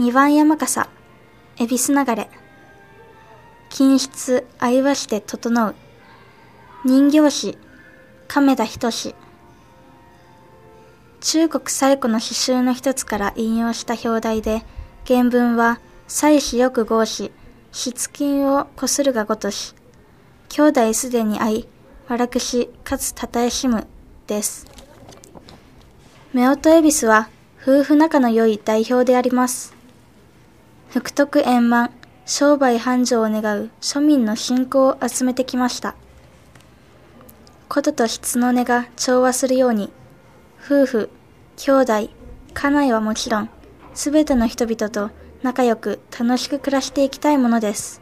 二番山笠、恵比寿流れ、金質愛わして整う、人形師、亀田仁中国最古の詩集の一つから引用した表題で、原文は、妻子よく合し、失金をこするがごとし、兄弟すでに会い、笑くし、かつたたえしむ、です。夫婦恵比寿は、夫婦仲の良い代表であります。福徳円満、商売繁盛を願う庶民の信仰を集めてきました。ことと質の根が調和するように、夫婦、兄弟、家内はもちろん、すべての人々と仲良く楽しく暮らしていきたいものです。